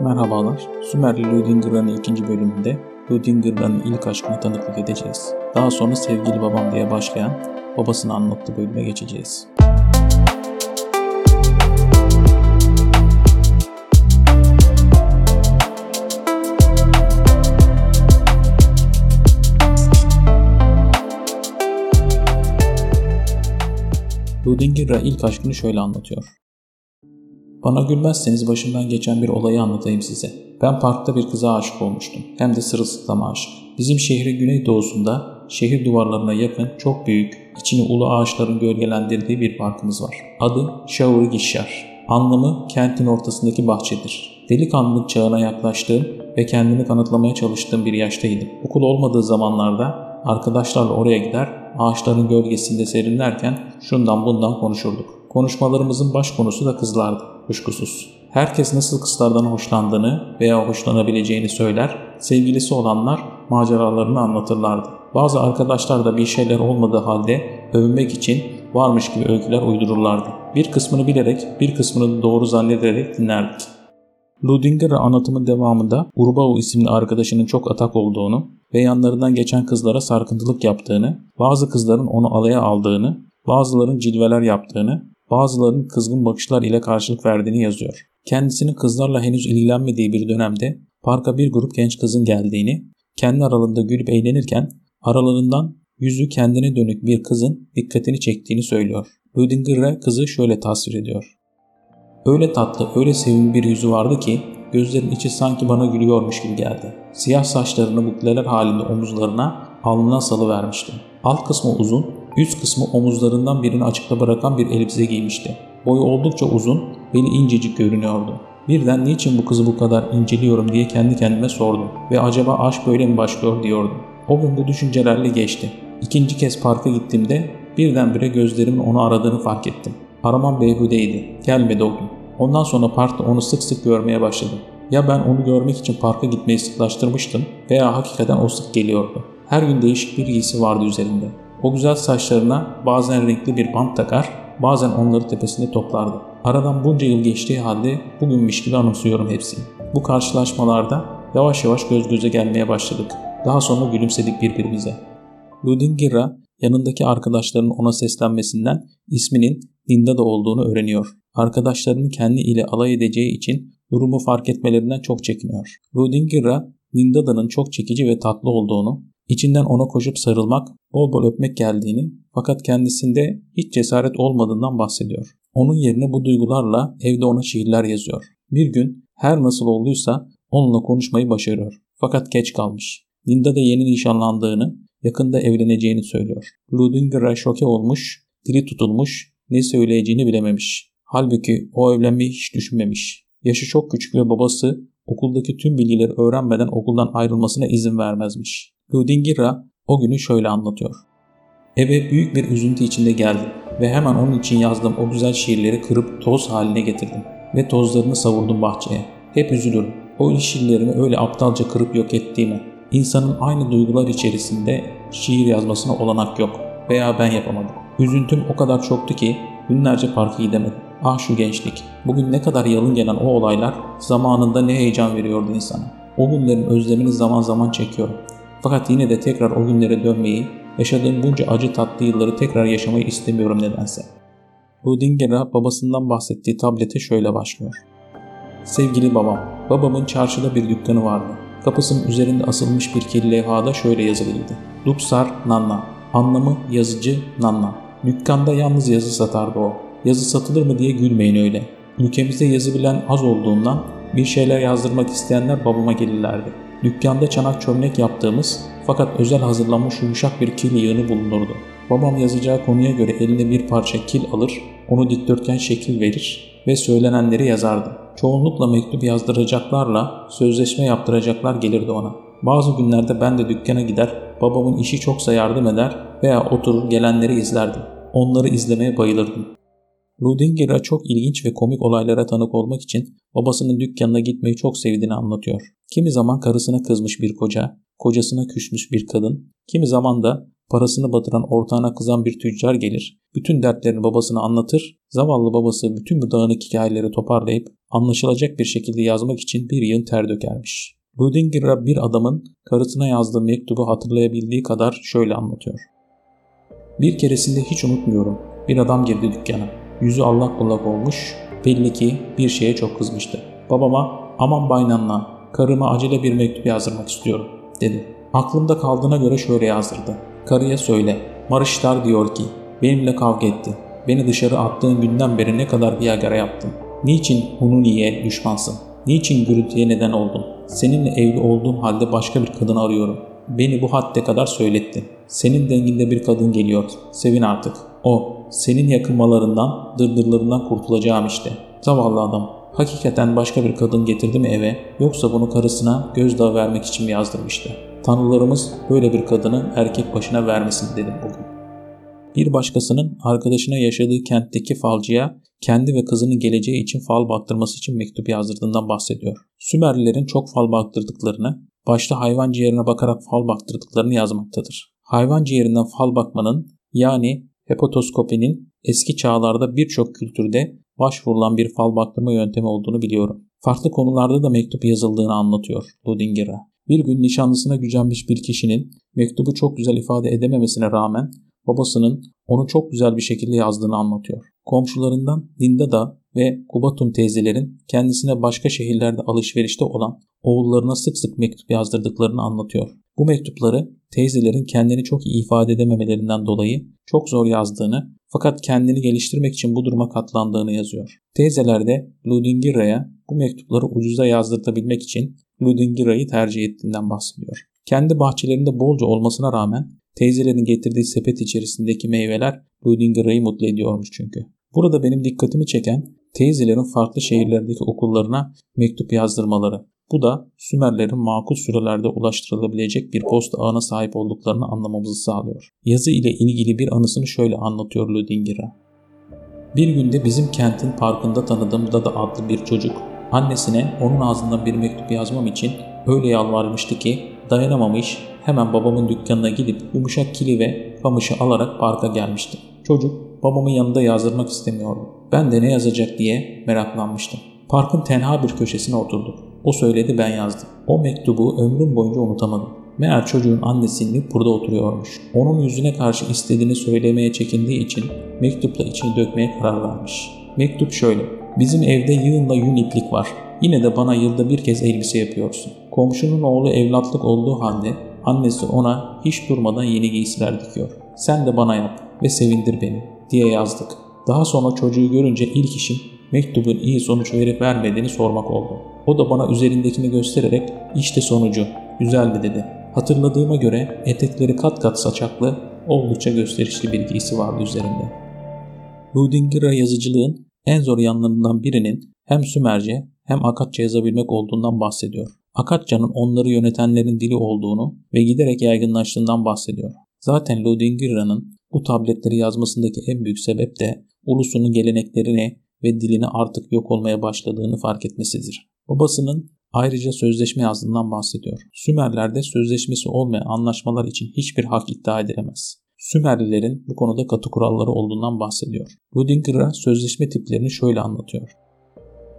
Merhabalar. Sümerli Ludinger'ın ikinci bölümünde Ludinger'ın ilk aşkına tanıklık edeceğiz. Daha sonra sevgili babam diye başlayan babasını anlattığı bölüme geçeceğiz. Ludinger'a ilk aşkını şöyle anlatıyor. Bana gülmezseniz başımdan geçen bir olayı anlatayım size. Ben parkta bir kıza aşık olmuştum. Hem de sırılsıklama aşık. Bizim şehrin güneydoğusunda şehir duvarlarına yakın çok büyük, içini ulu ağaçların gölgelendirdiği bir parkımız var. Adı Şavur Gişyar. Anlamı kentin ortasındaki bahçedir. Delikanlılık çağına yaklaştığım ve kendimi kanıtlamaya çalıştığım bir yaştaydım. Okul olmadığı zamanlarda arkadaşlarla oraya gider, ağaçların gölgesinde serinlerken şundan bundan konuşurduk. Konuşmalarımızın baş konusu da kızlardı kuşkusuz. Herkes nasıl kızlardan hoşlandığını veya hoşlanabileceğini söyler, sevgilisi olanlar maceralarını anlatırlardı. Bazı arkadaşlar da bir şeyler olmadığı halde övünmek için varmış gibi öyküler uydururlardı. Bir kısmını bilerek, bir kısmını doğru zannederek dinlerdik. Ludinger anlatımın devamında Urbau isimli arkadaşının çok atak olduğunu ve yanlarından geçen kızlara sarkıntılık yaptığını, bazı kızların onu alaya aldığını, bazıların cilveler yaptığını, bazılarının kızgın bakışlar ile karşılık verdiğini yazıyor. Kendisinin kızlarla henüz ilgilenmediği bir dönemde parka bir grup genç kızın geldiğini, kendi aralarında gülüp eğlenirken aralarından yüzü kendine dönük bir kızın dikkatini çektiğini söylüyor. Rüdinger'e kızı şöyle tasvir ediyor. Öyle tatlı, öyle sevimli bir yüzü vardı ki gözlerin içi sanki bana gülüyormuş gibi geldi. Siyah saçlarını bukleler halinde omuzlarına, alnına salıvermişti. Alt kısmı uzun, üst kısmı omuzlarından birini açıkta bırakan bir elbise giymişti. Boyu oldukça uzun, beli incecik görünüyordu. Birden niçin bu kızı bu kadar inceliyorum diye kendi kendime sordum ve acaba aşk böyle mi başlıyor diyordum. O gün bu düşüncelerle geçti. İkinci kez parka gittiğimde birdenbire gözlerimin onu aradığını fark ettim. Aramam beyhudeydi. Gelmedi o gün. Ondan sonra parkta onu sık sık görmeye başladım. Ya ben onu görmek için parka gitmeyi sıklaştırmıştım veya hakikaten o sık geliyordu. Her gün değişik bir giysi vardı üzerinde. O güzel saçlarına bazen renkli bir bant takar, bazen onları tepesinde toplardı. Aradan bunca yıl geçtiği halde bugünmüş gibi anımsıyorum hepsini. Bu karşılaşmalarda yavaş yavaş göz göze gelmeye başladık. Daha sonra gülümsedik birbirimize. Ludingira yanındaki arkadaşlarının ona seslenmesinden isminin Nindada olduğunu öğreniyor. Arkadaşlarının kendi ile alay edeceği için durumu fark etmelerinden çok çekiniyor. Ludingira, Nindada'nın çok çekici ve tatlı olduğunu, içinden ona koşup sarılmak, bol bol öpmek geldiğini fakat kendisinde hiç cesaret olmadığından bahsediyor. Onun yerine bu duygularla evde ona şiirler yazıyor. Bir gün her nasıl olduysa onunla konuşmayı başarıyor. Fakat geç kalmış. Linda da yeni nişanlandığını, yakında evleneceğini söylüyor. Ludinger'a şoke olmuş, dili tutulmuş, ne söyleyeceğini bilememiş. Halbuki o evlenmeyi hiç düşünmemiş. Yaşı çok küçük ve babası okuldaki tüm bilgileri öğrenmeden okuldan ayrılmasına izin vermezmiş. Ludingira o günü şöyle anlatıyor. Eve büyük bir üzüntü içinde geldim ve hemen onun için yazdığım o güzel şiirleri kırıp toz haline getirdim ve tozlarını savurdum bahçeye. Hep üzülürüm. O şiirlerimi öyle aptalca kırıp yok ettiğime. İnsanın aynı duygular içerisinde şiir yazmasına olanak yok veya ben yapamadım. Üzüntüm o kadar çoktu ki günlerce parka gidemedim. Ah şu gençlik. Bugün ne kadar yalın gelen o olaylar zamanında ne heyecan veriyordu insana. O günlerin özlemini zaman zaman çekiyorum. Fakat yine de tekrar o günlere dönmeyi, yaşadığım bunca acı tatlı yılları tekrar yaşamayı istemiyorum nedense. Rudinger'a babasından bahsettiği tablete şöyle başlıyor. Sevgili babam, babamın çarşıda bir dükkanı vardı. Kapısının üzerinde asılmış bir kirli levhada şöyle yazılıydı. Luxar Nanna. Anlamı yazıcı Nanna. Dükkanda yalnız yazı satardı o. Yazı satılır mı diye gülmeyin öyle. Ülkemizde yazı bilen az olduğundan bir şeyler yazdırmak isteyenler babama gelirlerdi. Dükkanda çanak çömlek yaptığımız fakat özel hazırlanmış yumuşak bir kil yığını bulunurdu. Babam yazacağı konuya göre eline bir parça kil alır, onu dikdörtgen şekil verir ve söylenenleri yazardı. Çoğunlukla mektup yazdıracaklarla sözleşme yaptıracaklar gelirdi ona. Bazı günlerde ben de dükkana gider, babamın işi çoksa yardım eder veya oturur gelenleri izlerdim. Onları izlemeye bayılırdım. Ludinger'a çok ilginç ve komik olaylara tanık olmak için babasının dükkanına gitmeyi çok sevdiğini anlatıyor. Kimi zaman karısına kızmış bir koca, kocasına küsmüş bir kadın, kimi zaman da parasını batıran ortağına kızan bir tüccar gelir, bütün dertlerini babasına anlatır, zavallı babası bütün bu dağınık hikayeleri toparlayıp anlaşılacak bir şekilde yazmak için bir yığın ter dökermiş. Ludinger'a bir adamın karısına yazdığı mektubu hatırlayabildiği kadar şöyle anlatıyor. Bir keresinde hiç unutmuyorum. Bir adam girdi dükkana. Yüzü allak bullak olmuş. Belli ki bir şeye çok kızmıştı. Babama aman baynanla karıma acele bir mektup yazdırmak istiyorum dedi. Aklımda kaldığına göre şöyle yazdırdı. Karıya söyle. Marışlar diyor ki benimle kavga etti. Beni dışarı attığın günden beri ne kadar bir yaptın. Niçin Hununi'ye düşmansın? Niçin gürültüye neden oldun? Seninle evli olduğum halde başka bir kadın arıyorum. Beni bu hadde kadar söyletti. Senin denginde bir kadın geliyor. Sevin artık. O, senin yakınmalarından, dırdırlarından kurtulacağım işte. Zavallı adam. Hakikaten başka bir kadın getirdi mi eve yoksa bunu karısına gözdağı vermek için mi yazdırmıştı? Tanrılarımız böyle bir kadını erkek başına vermesin dedim bugün. Bir başkasının arkadaşına yaşadığı kentteki falcıya kendi ve kızının geleceği için fal baktırması için mektup yazdırdığından bahsediyor. Sümerlilerin çok fal baktırdıklarını, başta hayvan ciğerine bakarak fal baktırdıklarını yazmaktadır. Hayvan ciğerinden fal bakmanın yani hepatoskopinin eski çağlarda birçok kültürde başvurulan bir fal baktırma yöntemi olduğunu biliyorum. Farklı konularda da mektup yazıldığını anlatıyor Ludinger'a. Bir gün nişanlısına gücenmiş bir kişinin mektubu çok güzel ifade edememesine rağmen babasının onu çok güzel bir şekilde yazdığını anlatıyor. Komşularından Lindada ve Kubatum teyzelerin kendisine başka şehirlerde alışverişte olan oğullarına sık sık mektup yazdırdıklarını anlatıyor. Bu mektupları teyzelerin kendini çok iyi ifade edememelerinden dolayı çok zor yazdığını fakat kendini geliştirmek için bu duruma katlandığını yazıyor. Teyzeler de Ludingira'ya bu mektupları ucuza yazdırtabilmek için Ludingira'yı tercih ettiğinden bahsediyor. Kendi bahçelerinde bolca olmasına rağmen teyzelerin getirdiği sepet içerisindeki meyveler Ludingira'yı mutlu ediyormuş çünkü. Burada benim dikkatimi çeken teyzelerin farklı şehirlerdeki okullarına mektup yazdırmaları. Bu da Sümerlerin makul sürelerde ulaştırılabilecek bir posta ağına sahip olduklarını anlamamızı sağlıyor. Yazı ile ilgili bir anısını şöyle anlatıyor Ludingira. Bir günde bizim kentin parkında tanıdığım Dada adlı bir çocuk annesine onun ağzından bir mektup yazmam için öyle yalvarmıştı ki dayanamamış hemen babamın dükkanına gidip yumuşak kili ve pamışı alarak parka gelmişti. Çocuk babamın yanında yazdırmak istemiyordu. Ben de ne yazacak diye meraklanmıştım. Parkın tenha bir köşesine oturduk. O söyledi ben yazdım. O mektubu ömrüm boyunca unutamadım. Meğer çocuğun annesi burada oturuyormuş. Onun yüzüne karşı istediğini söylemeye çekindiği için mektupla içini dökmeye karar vermiş. Mektup şöyle. Bizim evde yığınla yün iplik var. Yine de bana yılda bir kez elbise yapıyorsun. Komşunun oğlu evlatlık olduğu halde annesi ona hiç durmadan yeni giysiler dikiyor. Sen de bana yap ve sevindir beni diye yazdık. Daha sonra çocuğu görünce ilk işim mektubun iyi sonuç verip vermediğini sormak oldu. O da bana üzerindekini göstererek işte sonucu, güzeldi dedi. Hatırladığıma göre etekleri kat kat saçaklı, oldukça gösterişli bir giysi vardı üzerinde. Ludingira yazıcılığın en zor yanlarından birinin hem Sümerce hem Akatça yazabilmek olduğundan bahsediyor. Akatça'nın onları yönetenlerin dili olduğunu ve giderek yaygınlaştığından bahsediyor. Zaten Ludingira'nın bu tabletleri yazmasındaki en büyük sebep de ulusunun geleneklerini ve dilini artık yok olmaya başladığını fark etmesidir. Babasının ayrıca sözleşme yazdığından bahsediyor. Sümerlerde sözleşmesi olmayan anlaşmalar için hiçbir hak iddia edilemez. Sümerlilerin bu konuda katı kuralları olduğundan bahsediyor. Ludinger'a sözleşme tiplerini şöyle anlatıyor.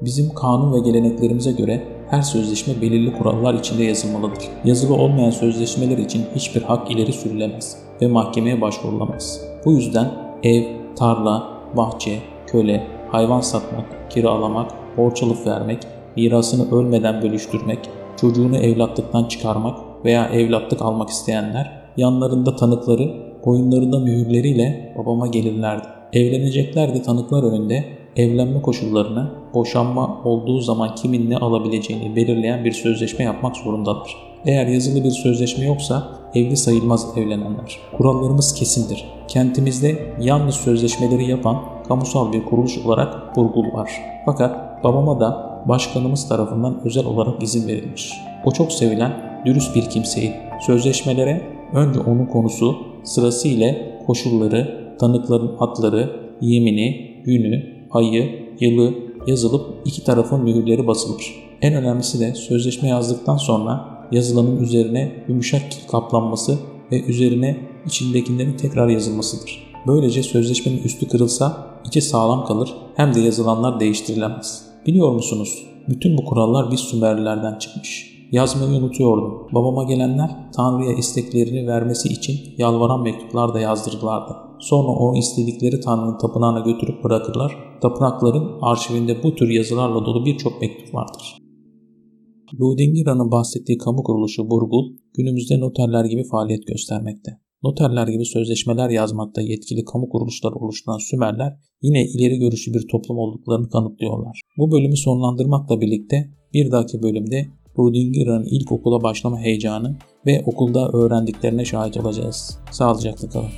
Bizim kanun ve geleneklerimize göre her sözleşme belirli kurallar içinde yazılmalıdır. Yazılı olmayan sözleşmeler için hiçbir hak ileri sürülemez ve mahkemeye başvurulamaz. Bu yüzden ev, tarla, bahçe, köle, hayvan satmak, kiralamak, borç alıp vermek, mirasını ölmeden bölüştürmek, çocuğunu evlatlıktan çıkarmak veya evlatlık almak isteyenler yanlarında tanıkları, boyunlarında mühürleriyle babama gelirlerdi. Evleneceklerdi tanıklar önünde evlenme koşullarını boşanma olduğu zaman kimin ne alabileceğini belirleyen bir sözleşme yapmak zorundadır. Eğer yazılı bir sözleşme yoksa evli sayılmaz evlenenler. Kurallarımız kesindir. Kentimizde yalnız sözleşmeleri yapan kamusal bir kuruluş olarak Burgul var. Fakat babama da başkanımız tarafından özel olarak izin verilmiş. O çok sevilen, dürüst bir kimseyi sözleşmelere önce onun konusu, sırası ile koşulları, tanıkların adları, yemini, günü, ayı, yılı yazılıp iki tarafın mühürleri basılır. En önemlisi de sözleşme yazdıktan sonra yazılanın üzerine yumuşak kil kaplanması ve üzerine içindekilerin tekrar yazılmasıdır. Böylece sözleşmenin üstü kırılsa içi sağlam kalır hem de yazılanlar değiştirilemez. Biliyor musunuz? Bütün bu kurallar biz Sümerlilerden çıkmış. Yazmayı unutuyordum. Babama gelenler Tanrı'ya isteklerini vermesi için yalvaran mektuplar da yazdırırlardı. Sonra onu istedikleri Tanrı'nın tapınağına götürüp bırakırlar. Tapınakların arşivinde bu tür yazılarla dolu birçok mektup vardır. Ludingira'nın bahsettiği kamu kuruluşu Burgul, günümüzde noterler gibi faaliyet göstermekte. Noterler gibi sözleşmeler yazmakta yetkili kamu kuruluşları oluşturan Sümerler yine ileri görüşlü bir toplum olduklarını kanıtlıyorlar. Bu bölümü sonlandırmakla birlikte bir dahaki bölümde Rudingira'nın ilk okula başlama heyecanı ve okulda öğrendiklerine şahit olacağız. Sağlıcakla kalın.